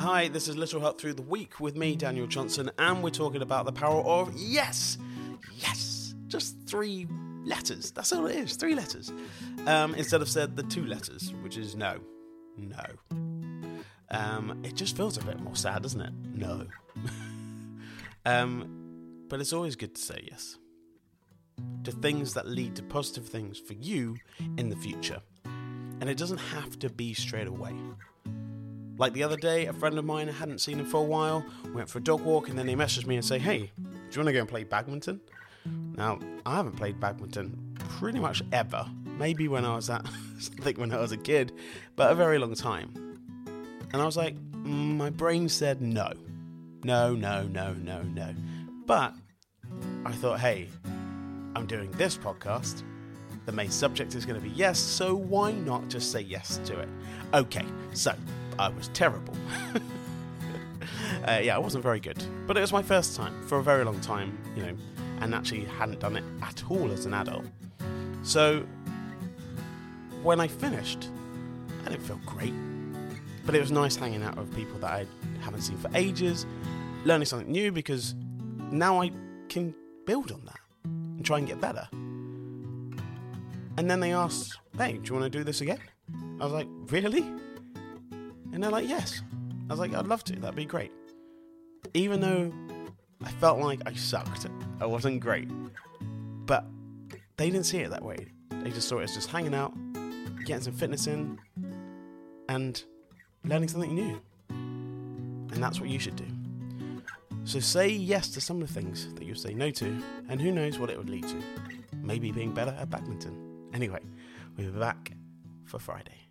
Hi, this is Little Help Through the Week with me, Daniel Johnson, and we're talking about the power of yes! Yes! Just three letters. That's all it is, three letters. Um, instead of said the two letters, which is no. No. Um, it just feels a bit more sad, doesn't it? No. um, but it's always good to say yes to things that lead to positive things for you in the future. And it doesn't have to be straight away. Like the other day, a friend of mine I hadn't seen him for a while, went for a dog walk, and then he messaged me and say, "Hey, do you want to go and play badminton?" Now, I haven't played badminton pretty much ever. Maybe when I was at something when I was a kid, but a very long time. And I was like, mm, my brain said no, no, no, no, no, no. But I thought, hey, I'm doing this podcast. The main subject is going to be yes, so why not just say yes to it? Okay, so I was terrible. uh, yeah, I wasn't very good. But it was my first time for a very long time, you know, and actually hadn't done it at all as an adult. So when I finished, I didn't feel great. But it was nice hanging out with people that I haven't seen for ages, learning something new because now I can build on that and try and get better. And then they asked, hey, do you want to do this again? I was like, really? And they're like, yes. I was like, I'd love to. That'd be great. Even though I felt like I sucked, I wasn't great. But they didn't see it that way. They just saw it as just hanging out, getting some fitness in, and learning something new. And that's what you should do. So say yes to some of the things that you say no to, and who knows what it would lead to. Maybe being better at badminton. Anyway, we'll be back for Friday.